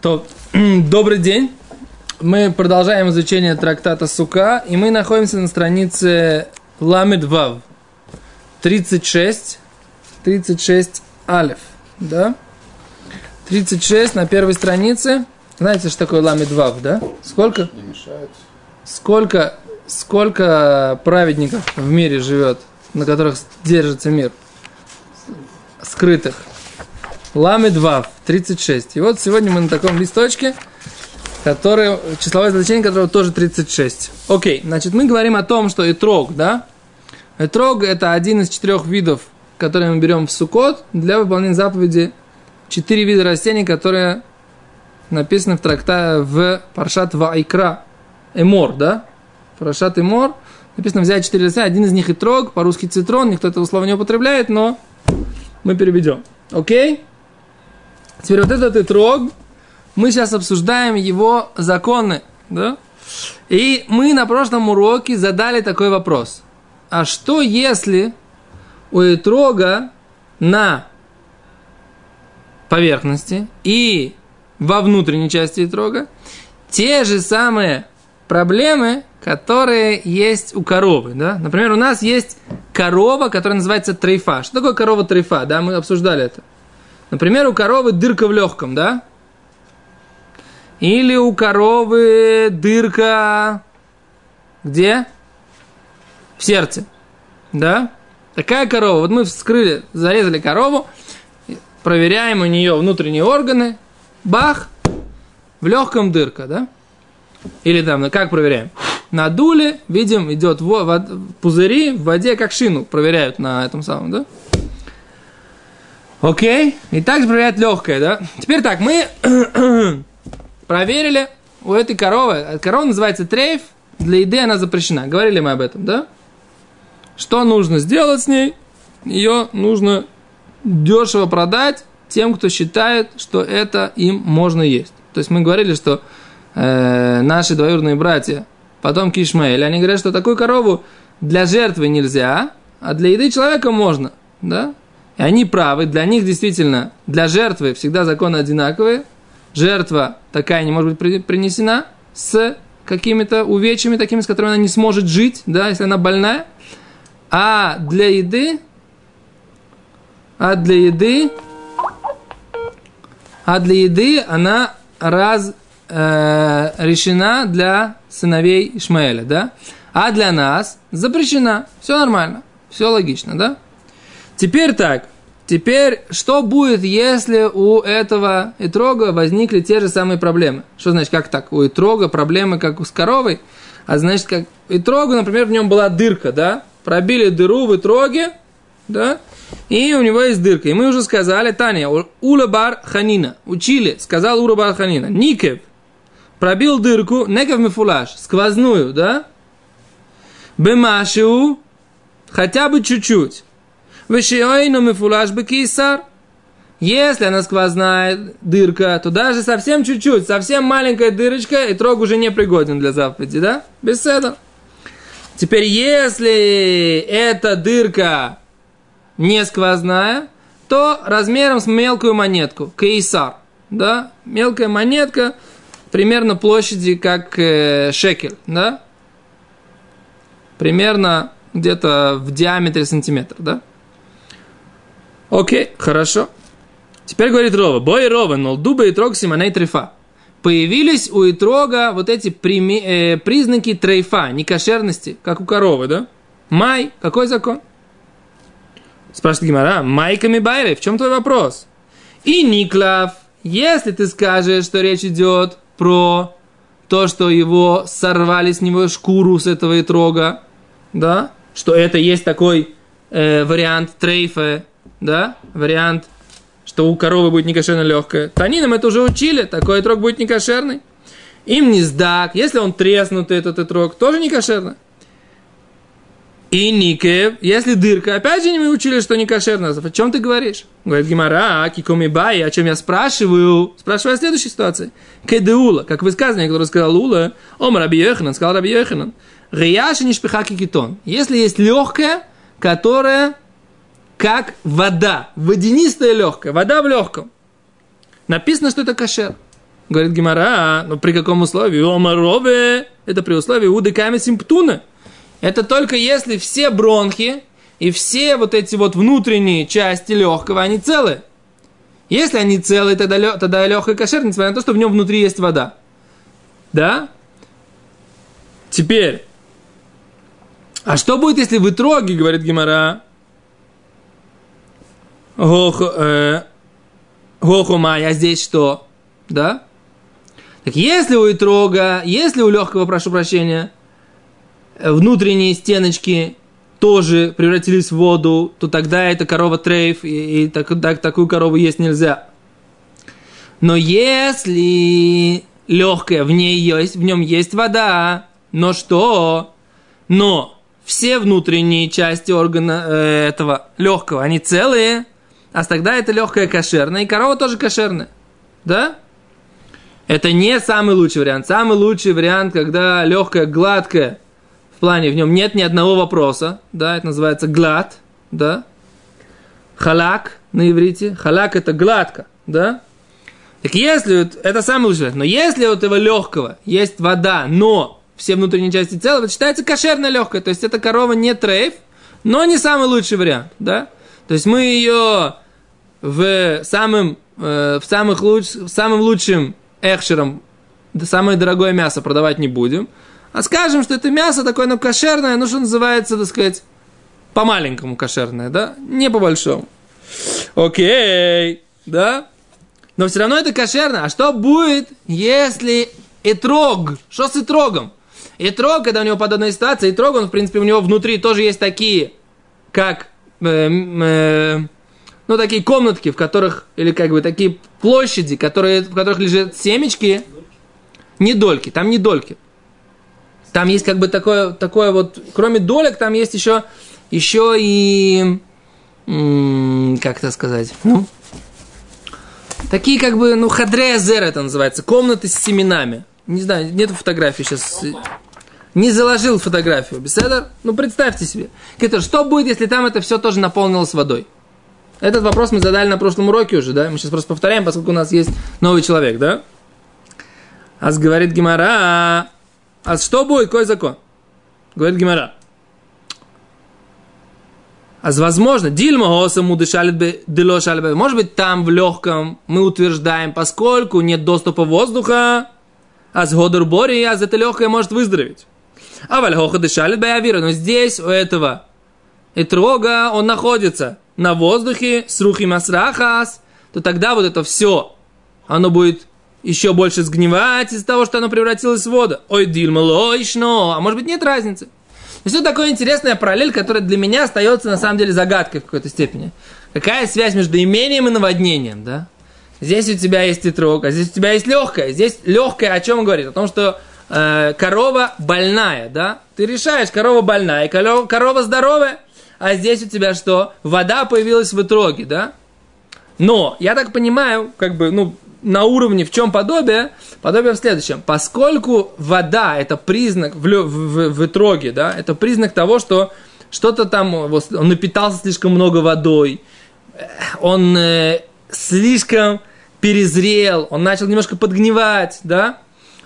То, добрый день. Мы продолжаем изучение трактата Сука, и мы находимся на странице Ламед Вав. 36, 36 Алиф, да? 36 на первой странице. Знаете, что такое Ламед Вав, да? Сколько? Не мешает. Сколько, сколько праведников в мире живет, на которых держится мир? Скрытых. Ламед Вав, 36. И вот сегодня мы на таком листочке, который, числовое значение которого тоже 36. Окей, значит, мы говорим о том, что итрог, да? Итрог – это один из четырех видов, которые мы берем в сукот для выполнения заповеди. Четыре вида растений, которые написаны в тракта в Паршат Вайкра. Эмор, да? Паршат Эмор. Написано взять четыре растения. Один из них итрог, по-русски цитрон. Никто этого слова не употребляет, но мы переведем. Окей? Теперь вот этот итрог, мы сейчас обсуждаем его законы, да? И мы на прошлом уроке задали такой вопрос. А что если у итрога на поверхности и во внутренней части итрога те же самые проблемы, которые есть у коровы, да? Например, у нас есть корова, которая называется трейфа. Что такое корова трейфа, да? Мы обсуждали это. Например, у коровы дырка в легком, да? Или у коровы дырка где? В сердце, да? Такая корова. Вот мы вскрыли, зарезали корову, проверяем у нее внутренние органы, бах, в легком дырка, да? Или там, ну, как проверяем? Надули, видим, идет пузыри в воде, как шину проверяют на этом самом, да? Окей. И так проверяют легкое, да? Теперь так, мы проверили у этой коровы. Корова называется трейф. Для еды она запрещена. Говорили мы об этом, да? Что нужно сделать с ней? Ее нужно дешево продать тем, кто считает, что это им можно есть. То есть мы говорили, что э, наши двоюродные братья, потомки Ишмаэля, они говорят, что такую корову для жертвы нельзя, а для еды человека можно. Да? И они правы, для них действительно, для жертвы всегда законы одинаковые. Жертва такая не может быть принесена с какими-то увечьями, такими, с которыми она не сможет жить, да, если она больная. А для еды, а для еды, а для еды она раз э, решена для сыновей Ишмаэля, да? А для нас запрещена. Все нормально, все логично, да? Теперь так. Теперь, что будет, если у этого итрога возникли те же самые проблемы? Что значит, как так? У итрога проблемы, как с коровой? А значит, как итрогу, например, в нем была дырка, да? Пробили дыру в итроге, да? И у него есть дырка. И мы уже сказали, Таня, Улабар Ханина, учили, сказал Улабар Ханина, Никев, пробил дырку, некев мифулаш, сквозную, да? Бемашиу, хотя бы чуть-чуть. Вышиойну мифулаш бекисар. Если она сквозная дырка, то даже совсем чуть-чуть, совсем маленькая дырочка, и трог уже не пригоден для заповеди, да? Этого. Теперь, если эта дырка не сквозная, то размером с мелкую монетку, кейсар, да? Мелкая монетка, примерно площади, как э, шекель, да? Примерно где-то в диаметре сантиметр, да? Окей, хорошо. Теперь говорит Рова. Бой Рова, но дуба и трог симоней трефа. Появились у итрога вот эти прими, э, признаки трейфа, некошерности, как у коровы, да? Май, какой закон? Спрашивает Гимара, майками байры, в чем твой вопрос? И Никлав, если ты скажешь, что речь идет про то, что его сорвали с него шкуру с этого итрога, да, что это есть такой э, вариант трейфа, да, вариант, что у коровы будет некошерно легкое. Танинам это уже учили, такой трог будет некошерный. Им не сдак, если он треснутый, этот итрог, тоже некошерно. И никев, если дырка, опять же мы учили, что не кошерно. О чем ты говоришь? Говорит Гимара, «А, кикоми бай, о чем я спрашиваю? Спрашиваю о следующей ситуации. Кедеула, как высказывание, которое сказал Ула, ом Раби Йоханан, сказал Раби Йоханан, Рияши не шпиха кикитон. Если есть легкое, которое как вода, водянистая легкая, вода в легком. Написано, что это кошер. Говорит Гимара, но при каком условии? Омарове, это при условии удеками симптуна. Это только если все бронхи и все вот эти вот внутренние части легкого, они целые. Если они целые, тогда, тогда легкая кошер, несмотря на то, что в нем внутри есть вода. Да? Теперь, а что будет, если в итоге, говорит Гимара, Гохомай, а здесь что? Да? Так если у итрога, если у легкого, прошу прощения, внутренние стеночки тоже превратились в воду, то тогда это корова трейф, и, и так, так, такую корову есть нельзя. Но если легкая, в ней есть, в нем есть вода, но что? Но все внутренние части органа э, этого легкого, они целые, а тогда это легкая кошерная, и корова тоже кошерная. Да? Это не самый лучший вариант. Самый лучший вариант, когда легкая, гладкая, в плане в нем нет ни одного вопроса, да, это называется глад, да. Халак на иврите. Халак это гладко, да. Так если, это самый лучший вариант, но если у этого легкого есть вода, но все внутренние части тела, это считается кошерно легкая, то есть эта корова не трейф, но не самый лучший вариант, да. То есть мы ее в самым, э, в самых луч, самым лучшим эхшером самое дорогое мясо продавать не будем, а скажем, что это мясо такое, ну, кошерное, ну, что называется, так сказать, по-маленькому кошерное, да? Не по-большому. Окей, да? Но все равно это кошерно. А что будет, если итрог? Что с итрогом? Итрог, когда у него подобная ситуация, итрог, он, в принципе, у него внутри тоже есть такие, как, ну, такие комнатки, в которых, или как бы такие площади, которые, в которых лежат семечки, не дольки, там не дольки. Там есть как бы такое, такое вот, кроме долек, там есть еще, еще и, как это сказать, ну, такие как бы, ну, хадрезер это называется, комнаты с семенами. Не знаю, нету фотографии сейчас. Не заложил фотографию. Беседер? Ну, представьте себе. Это, что будет, если там это все тоже наполнилось водой? Этот вопрос мы задали на прошлом уроке уже, да? Мы сейчас просто повторяем, поскольку у нас есть новый человек, да? Ас говорит Гимара, а что будет? Какой закон? Говорит Гимара. А возможно, дильма осаму дышалит дело Может быть, там в легком мы утверждаем, поскольку нет доступа воздуха, а с годор бори, а это легкое может выздороветь. А вальхоха дышалит баявира. Но здесь у этого этрога он находится на воздухе с рухи масрахас, то тогда вот это все, оно будет еще больше сгнивать из-за того, что оно превратилось в воду. Ой, дильма лойшно. А может быть, нет разницы. То есть это такая интересная параллель, которая для меня остается на самом деле загадкой в какой-то степени. Какая связь между имением и наводнением, да? Здесь у тебя есть тетрог, а здесь у тебя есть легкая. Здесь легкая о чем говорит? О том, что э, корова больная, да? Ты решаешь, корова больная, корова, корова здоровая, а здесь у тебя что? Вода появилась в итроге, да? Но, я так понимаю, как бы, ну, на уровне в чем подобие? Подобие в следующем. Поскольку вода это признак в, в, в, в итроге, да, это признак того, что что-то там, он напитался слишком много водой, он э, слишком перезрел, он начал немножко подгнивать, да?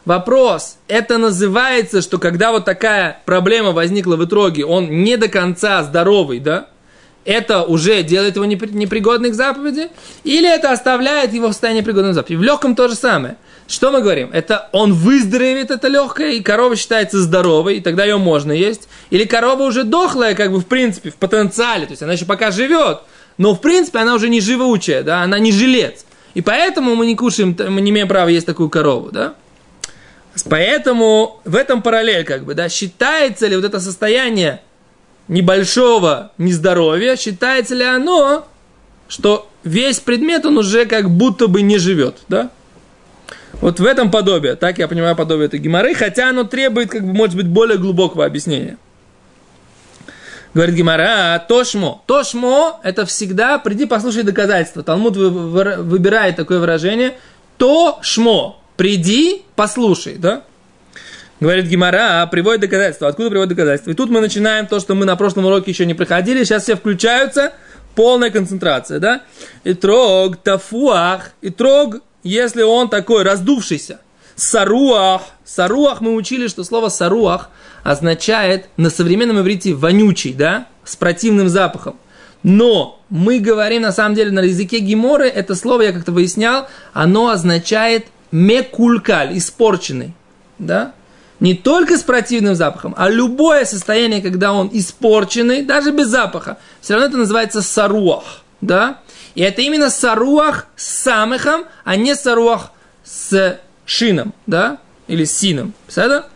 Вопрос, это называется, что когда вот такая проблема возникла в итоге, он не до конца здоровый, да? это уже делает его непригодным к заповеди, или это оставляет его в состоянии пригодным к заповеди. В легком то же самое. Что мы говорим? Это он выздоровеет, это легкое, и корова считается здоровой, и тогда ее можно есть. Или корова уже дохлая, как бы в принципе, в потенциале, то есть она еще пока живет, но в принципе она уже не живучая, да, она не жилец. И поэтому мы не кушаем, мы не имеем права есть такую корову, да. Поэтому в этом параллель, как бы, да, считается ли вот это состояние небольшого нездоровья, считается ли оно, что весь предмет, он уже как будто бы не живет, да? Вот в этом подобие, так я понимаю подобие это геморрой, хотя оно требует, как бы, может быть, более глубокого объяснения. Говорит Гимара, тошмо. Тошмо – это всегда, приди послушай доказательства. Талмуд выбирает такое выражение. То шмо. Приди, послушай, да? Говорит Гимара, приводит доказательства. Откуда приводит доказательства? И тут мы начинаем то, что мы на прошлом уроке еще не проходили. Сейчас все включаются. Полная концентрация, да? И трог, тафуах. И трог, если он такой раздувшийся. Саруах. Саруах мы учили, что слово саруах означает на современном иврите вонючий, да, с противным запахом. Но мы говорим на самом деле на языке геморы, это слово я как-то выяснял, оно означает мекулькаль, испорченный, да, не только с противным запахом, а любое состояние, когда он испорченный, даже без запаха, все равно это называется саруах, да? И это именно саруах с самыхом, а не саруах с шином, да? Или с сином. Понятно?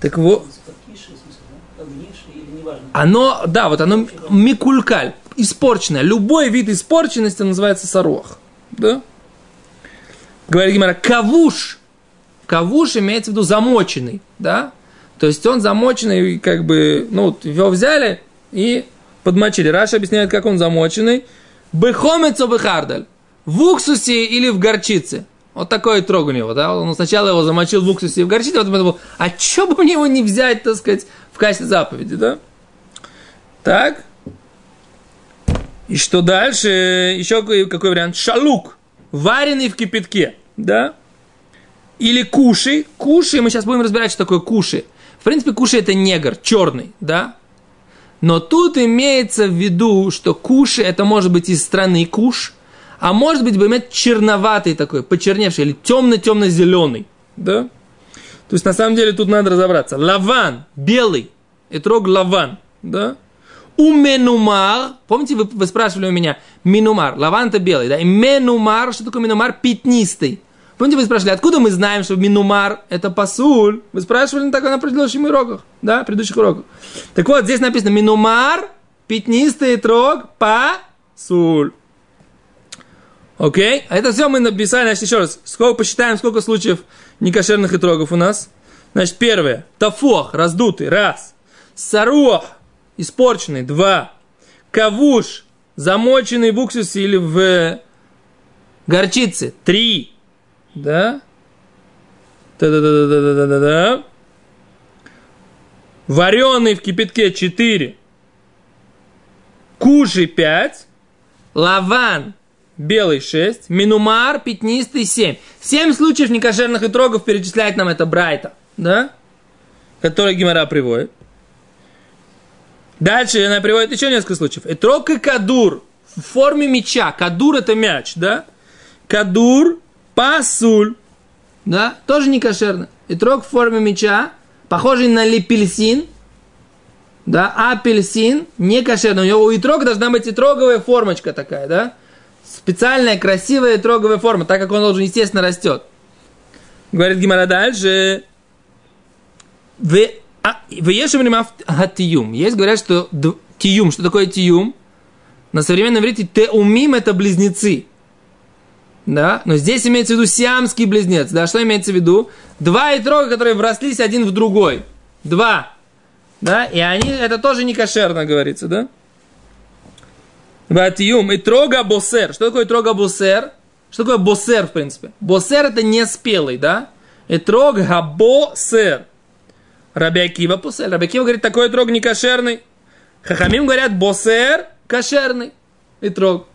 Так вот. Оно, да, вот оно микулькаль, испорченное. Любой вид испорченности называется саруах. Да? Говорит Гимара, кавуш Кавуш имеется в виду замоченный, да? То есть он замоченный, как бы, ну, его взяли и подмочили. Раша объясняет, как он замоченный. Бехомец бехардаль. В уксусе или в горчице. Вот такой трог у него, да? Он сначала его замочил в уксусе и в горчице, потом подумал, а что бы мне его не взять, так сказать, в качестве заповеди, да? Так. И что дальше? Еще какой вариант? Шалук. Вареный в кипятке, да? Или куши. Куши, мы сейчас будем разбирать, что такое куши. В принципе, куши это негр, черный, да? Но тут имеется в виду, что куши это может быть из страны куш, а может быть бемет черноватый такой, почерневший или темно-темно-зеленый, да? То есть на самом деле тут надо разобраться. Лаван, белый, этрог лаван, да? У менумар, помните, вы, вы спрашивали у меня, минумар, лаван это белый, да? И менумар, что такое минумар? Пятнистый. Помните, вы спрашивали, откуда мы знаем, что минумар – это пасуль? Вы спрашивали таком на предыдущих уроках, да, предыдущих уроках. Так вот, здесь написано минумар, пятнистый трог, пасуль. Окей? А это все мы написали, значит, еще раз. Сколько посчитаем, сколько случаев некошерных и трогов у нас. Значит, первое. Тафох, раздутый, раз. Саруах, испорченный, два. Кавуш, замоченный в уксусе или в горчице, три. Да? Да-да-да-да-да-да-да. Вареный в кипятке 4. Куши 5. Лаван белый 6. Минумар пятнистый 7. 7 случаев некошерных и трогов перечисляет нам это Брайта. Да? Который Гимара приводит. Дальше она приводит еще несколько случаев. Этрог и кадур в форме меча. Кадур это мяч, да? Кадур Пасуль, да, тоже не кошерно. И трог в форме меча, похожий на лепельсин, да, апельсин, не кошерно. У него у итрога должна быть итроговая формочка такая, да, специальная, красивая итроговая форма, так как он должен, естественно, растет. Говорит Гимара дальше, в а. Есть, говорят, что тиюм. Что такое тиюм? На современном иврите теумим это близнецы да, но здесь имеется в виду сиамский близнец, да, что имеется в виду? Два и трога, которые врослись один в другой, два, да, и они, это тоже не кошерно, говорится, да? Ватиюм, и трога босер, что такое трога босер? Что такое босер, в принципе? Босер это не спелый, да? И трог габосер. Рабиакива пусер. Рабиакива говорит, такой трог не кошерный. Хахамим говорят, босер кошерный. И трог.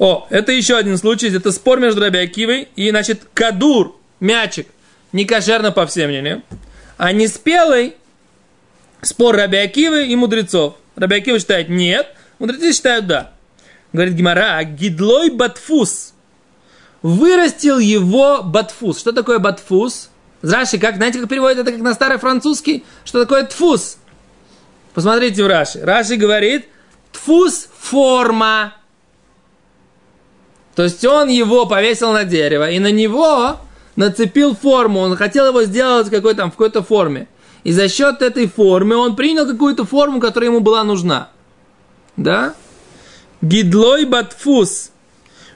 О, это еще один случай, это спор между Раби Акивой и, значит, кадур, мячик, не кошерно по всем мнениям, а не спелый спор Раби Акивы и мудрецов. Раби Акива считает нет, мудрецы считают да. Говорит Гимара, а гидлой батфус. Вырастил его батфус. Что такое батфус? Раши, как, знаете, как переводит это как на старый французский? Что такое тфус? Посмотрите в Раши. Раши говорит, тфус – форма. То есть он его повесил на дерево, и на него нацепил форму, он хотел его сделать какой там, в какой-то форме. И за счет этой формы он принял какую-то форму, которая ему была нужна. Да? Гидлой батфус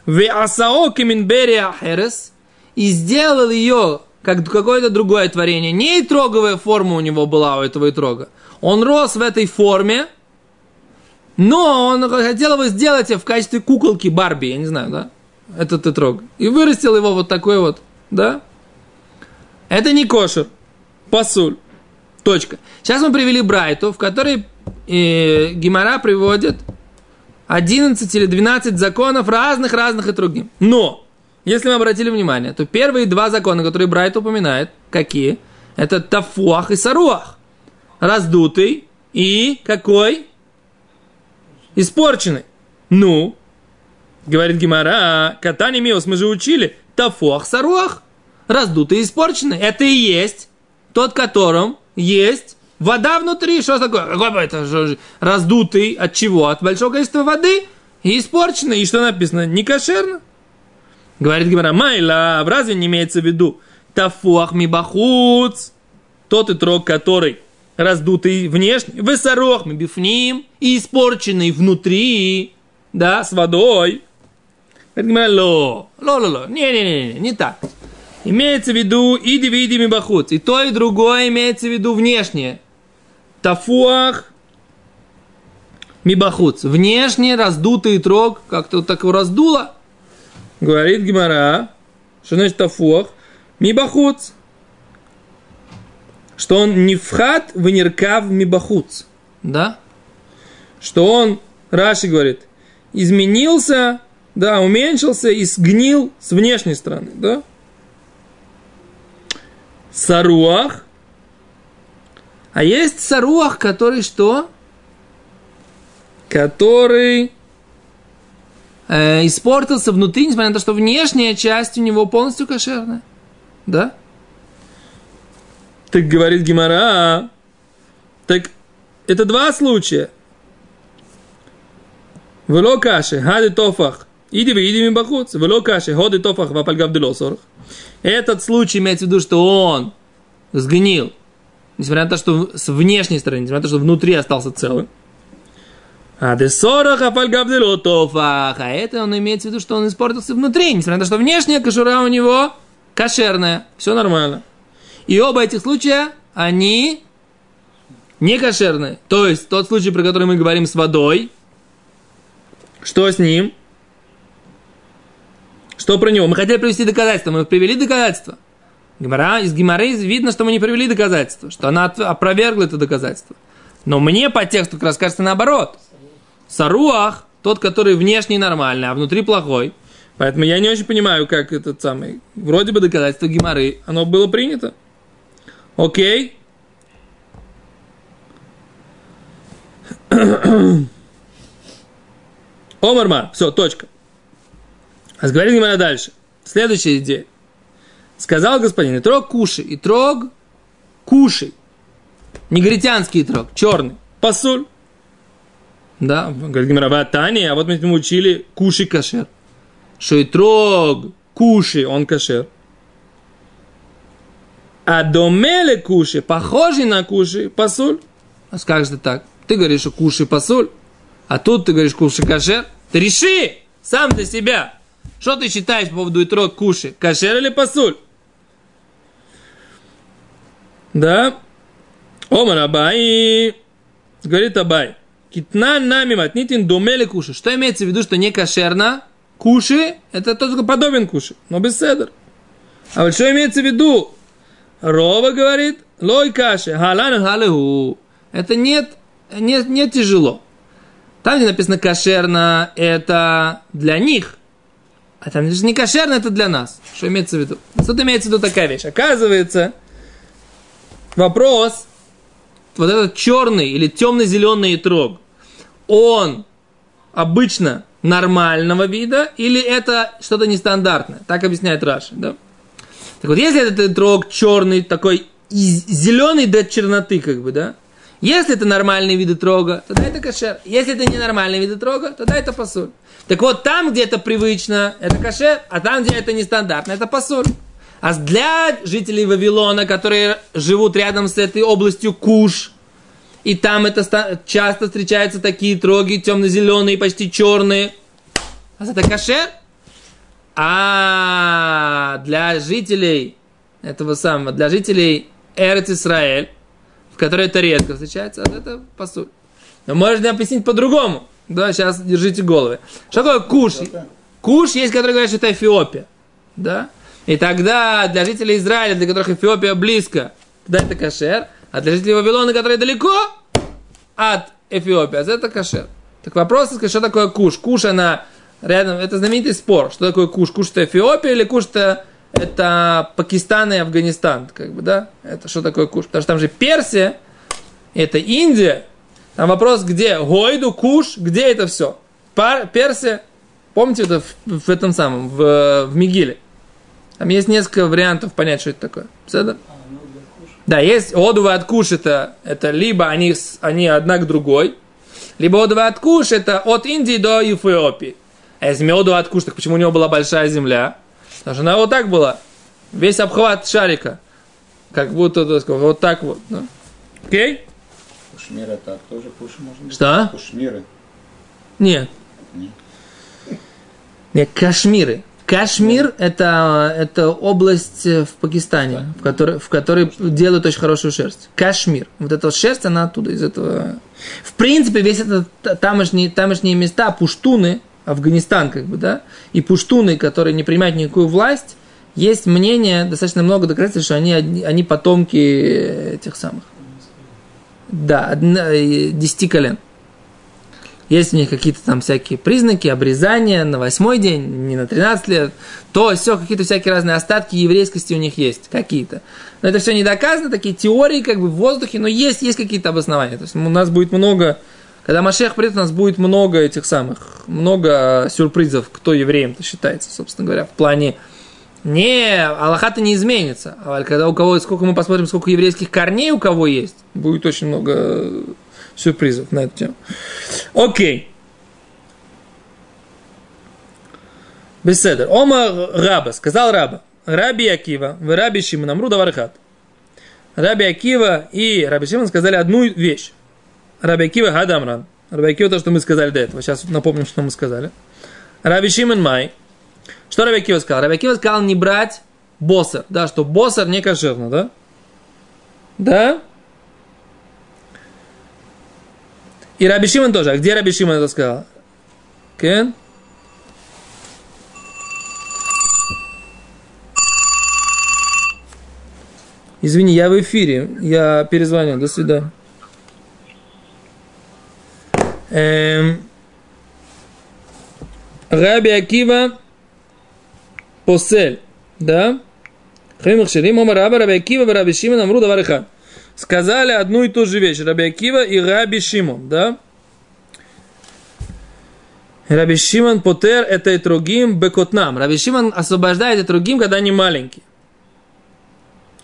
веасао кеминберия херес и сделал ее как какое-то другое творение. Не итроговая форма у него была у этого итрога. Он рос в этой форме, но он хотел его сделать в качестве куколки Барби, я не знаю, да? Этот тетрог. И вырастил его вот такой вот, да? Это не кошер. Пасуль. Точка. Сейчас мы привели Брайту, в которой э, Гимара приводит 11 или 12 законов разных-разных и другим. Но, если мы обратили внимание, то первые два закона, которые Брайт упоминает, какие? Это тафуах и саруах. Раздутый и какой? Испорченный. Ну, говорит Гимара, катани миос, мы же учили, тафуах, саруах. Раздутый и испорченный. Это и есть тот, которым есть вода внутри. Что такое? Какой это раздутый от чего? От большого количества воды и испорченный. И что написано? Не кошерно. Говорит Гимара, майла, разве не имеется в виду тафуах мибахуц, тот и трог, который раздутый внешне, высорох мибифним и испорченный внутри, да, с водой. Говорит Гимара, ло, ло, ло, ло, не, не, не, не, не так. Имеется в виду иди види мибахуц. И то, и другое имеется в виду внешнее. Тафуах мибахуц. Внешне раздутый трог, как-то так его раздуло, Говорит Гимара, что значит тафуах? Мибахуц. Что он не вхат в ниркав мибахуц. Да? Что он, Раши говорит, изменился, да, уменьшился и сгнил с внешней стороны, да? Саруах. А есть саруах, который что? Который э, испортился внутри, несмотря на то, что внешняя часть у него полностью кошерная. Да? Так говорит Гимара. Так это два случая. Вело каши, хады тофах, иди вы, иди бахуц. Вело каши, ходы тофах, вапальгав делосорах. Этот случай имеется в виду, что он сгнил, несмотря на то, что с внешней стороны, несмотря на то, что внутри остался целым. А десорах афальгабделотофах. А это он имеется в виду, что он испортился внутри, несмотря на то, что внешняя кошура у него кошерная. Все нормально. И оба этих случая, они не кошерные. То есть, тот случай, про который мы говорим с водой, что с ним? Что про него? Мы хотели привести доказательства, мы привели доказательства. Гимара, из Гимары видно, что мы не привели доказательства, что она опровергла это доказательство. Но мне по тексту как раз кажется наоборот. Саруах, тот, который внешне нормальный, а внутри плохой. Поэтому я не очень понимаю, как этот самый... Вроде бы доказательство Гимары, оно было принято. Окей? Омарма, все, точка. А говорит Гимара дальше. Следующая идея. Сказал господин, и трог кушай, и трог кушай. Негритянский трог, черный. Пасуль. Да, говорит Гимара, Тани, а вот мы учили куши кашер. Что и трог, куши, он кашер. А домеле куши, похожий на куши, пасуль. А скажешь ты так? Ты говоришь, что куши пасуль, а тут ты говоришь куши кашер. Ты реши сам для себя. Что ты считаешь по поводу итрог куши? Кашер или пасуль? Да? Омар Абай. Говорит Абай. Китна нами матнитин домели куши. Что имеется в виду, что не кошерно? Куши, это только подобен куши, но без седр. А вот что имеется в виду? Рова говорит, лой каши, халан халеху. Это нет, нет, не тяжело. Там, где написано кошерно, это для них. А там же не кошерно, это для нас. Что имеется в виду? Тут имеется в виду такая вещь. Оказывается, вопрос, вот этот черный или темно-зеленый трог, он обычно нормального вида или это что-то нестандартное? Так объясняет Раши, да? Так вот, если этот трог черный, такой зеленый до черноты, как бы, да? Если это нормальные виды трога, тогда это кошер. Если это ненормальные виды трога, тогда это пасуль. Так вот, там, где это привычно, это кошер, а там, где это нестандартно, это пасуль. А для жителей Вавилона, которые живут рядом с этой областью Куш, и там это часто встречаются такие троги, темно-зеленые, почти черные. А это кашер? А для жителей этого самого, для жителей Эрец Исраэль, в которой это редко встречается, а это посуд. Но можно объяснить по-другому. Да, сейчас держите головы. Что такое куш? Куш есть, который говорит, что это Эфиопия. Да? И тогда для жителей Израиля, для которых Эфиопия близко, тогда это кашер. А для жителей Вавилона, которые далеко от Эфиопии, это кашер. Так вопрос, что такое куш? Куш, она рядом, это знаменитый спор. Что такое куш? Куш это Эфиопия или куш это, это Пакистан и Афганистан? Как бы, да? Это что такое куш? Потому что там же Персия, это Индия. Там вопрос, где Гойду, Куш, где это все? Пар, Персия, помните это в, в этом самом, в, в Мигиле? Там есть несколько вариантов понять, что это такое. Все, да, есть одува от куш, это, это либо они, они одна к другой, либо одува от куш, это от Индии до Эфиопии. А если одува от куш, так почему у него была большая земля? Потому что она вот так была. Весь обхват шарика. Как будто, так сказать, вот так вот. Да. Окей? Кушмир так тоже куш можно? Что? Кушмиры. Нет. Нет. Нет, Кашмиры. Кашмир это, это область э, в Пакистане, в которой, в которой делают очень хорошую шерсть. Кашмир. Вот эта шерсть, она оттуда, из этого. В принципе, весь этот тамошние, тамошние места, пуштуны, Афганистан, как бы, да, и пуштуны, которые не принимают никакую власть, есть мнение, достаточно много доказательств, что они, они потомки этих самых. Да, десяти колен. Есть у них какие-то там всякие признаки, обрезания на восьмой день, не на 13 лет, то все, какие-то всякие разные остатки еврейскости у них есть, какие-то. Но это все не доказано, такие теории как бы в воздухе, но есть, есть какие-то обоснования. То есть у нас будет много, когда Машех придет, у нас будет много этих самых, много сюрпризов, кто евреем-то считается, собственно говоря, в плане не, Аллаха-то не изменится. А когда у кого, сколько мы посмотрим, сколько еврейских корней у кого есть, будет очень много сюрпризов на эту тему. Окей. Беседер. Ома раба, сказал раба. Раби Акива, в Раби Шимон, Амру Давархат. Раби Акива и Раби Шимон сказали одну вещь. Раби Акива Хадамран. Раби Акива то, что мы сказали до этого. Сейчас напомним, что мы сказали. Раби Шимон Май. Что Раби Акива сказал? Раби Акива сказал не брать боссер. Да, что боссер не кошерно, да? Да? И Раби Шимон тоже. А где Раби Шимон это сказал? Кен? Извини, я в эфире. Я перезвоню. До свидания. Эм, Раби Акива Посель. Да? Хаймах Шерим, Омар Раби Акива, Раби Шимон, Амру, Давар Ихад сказали одну и ту же вещь. Раби Акива и Раби Шимон, да? Раби Шимон Потер это и другим бекотнам. Раби Шимон освобождает и другим, когда они маленькие.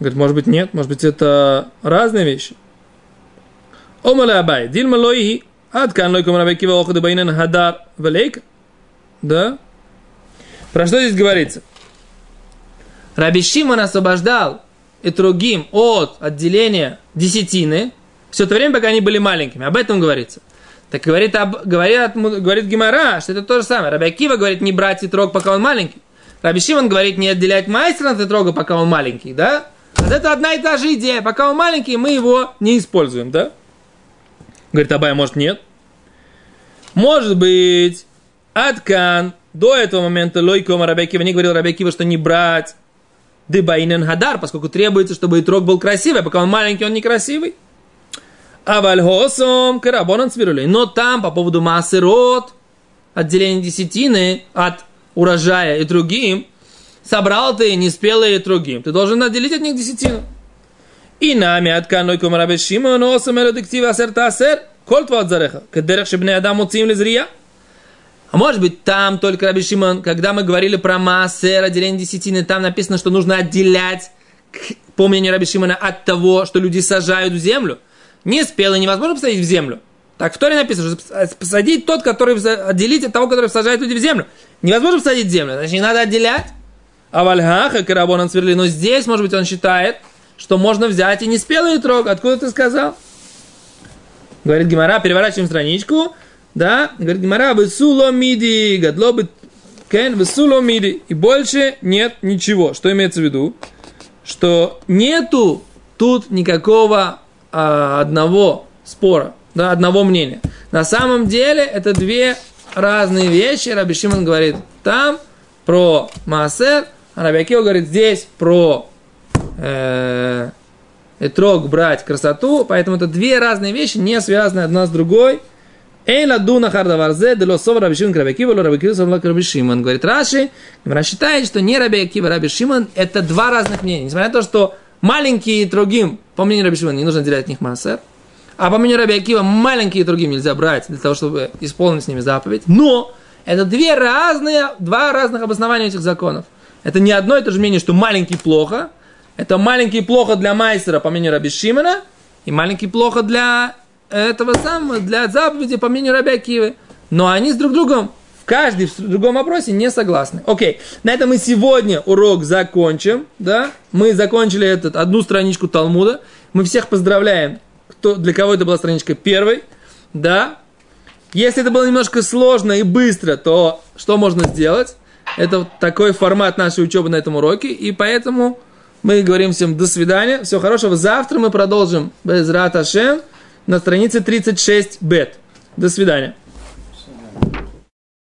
Говорит, может быть нет, может быть это разные вещи. Омале Абай, Дильма Лоихи, Адкан Лойком Раби Акива Охады Байнен Хадар Валейка. Да? Про что здесь говорится? Раби Шимон освобождал и другим от отделения десятины, все это время, пока они были маленькими. Об этом говорится. Так говорит, об, говорит, говорит Гимара, что это то же самое. Раби Акива говорит не брать итрог, пока он маленький. Раби Шимон говорит не отделять майстра от итрога, пока он маленький, да? Вот это одна и та же идея. Пока он маленький, мы его не используем, да? Говорит, Абай, может нет? Может быть, Аткан до этого момента Лойкома Рабякива не говорил Рабякива, что не брать дебайнен хадар, поскольку требуется, чтобы итрог был красивый, а пока он маленький, он некрасивый. А вальхосом карабонан свирулей. Но там по поводу массы рот, отделения десятины от урожая и другим, собрал ты неспелые и другим. Ты должен отделить от них десятину. И нами от каной кумарабе Шимон осам элодиктива асер асер, коль тват зареха, кедерех шибне адам уцим лизрия. А может быть, там только Раби Шимон, когда мы говорили про массер, отделение десятины, там написано, что нужно отделять, по мнению Раби Шимона, от того, что люди сажают в землю. Не спелый невозможно посадить в землю. Так в Торе написано, что посадить тот, который отделить от того, который сажает люди в землю. Невозможно посадить в землю, значит, не надо отделять. А вальхаха карабон сверли. Но здесь, может быть, он считает, что можно взять и не спелый трог. Откуда ты сказал? Говорит Гимара, переворачиваем страничку. Да, говорит Гимара, весуло миди, гадло бы кен, весуло миди. И больше нет ничего. Что имеется в виду? Что нету тут никакого а, одного спора, да, одного мнения. На самом деле это две разные вещи. Раби Шимон говорит там про Маасер, а Раби Акива говорит здесь про э, этрог брать красоту. Поэтому это две разные вещи, не связанные одна с другой. Эй ладуна хардаварзе, дело сова раби Шимон раби Кива, раби Кива сова раби Шимон. Говорит Раши, Гимара считает, что не раби Кива, раби Шимон, это два разных мнения. Несмотря на то, что маленькие и другим, по мнению раби Шимона, не нужно делать от них массер, а по мнению раби Акива, маленькие и другим нельзя брать для того, чтобы исполнить с ними заповедь. Но это две разные, два разных обоснования этих законов. Это не одно и то же мнение, что маленький плохо. Это маленький плохо для майстера, по мнению Раби Шимона, и маленький плохо для этого самого, для заповеди, по мнению Раби Акивы. Но они с друг другом в каждом в другом вопросе не согласны. Окей, на этом мы сегодня урок закончим. Да? Мы закончили этот, одну страничку Талмуда. Мы всех поздравляем, кто, для кого это была страничка первой. Да? Если это было немножко сложно и быстро, то что можно сделать? Это такой формат нашей учебы на этом уроке. И поэтому мы говорим всем до свидания. Всего хорошего. Завтра мы продолжим без Раташем на странице 36 бет. До свидания.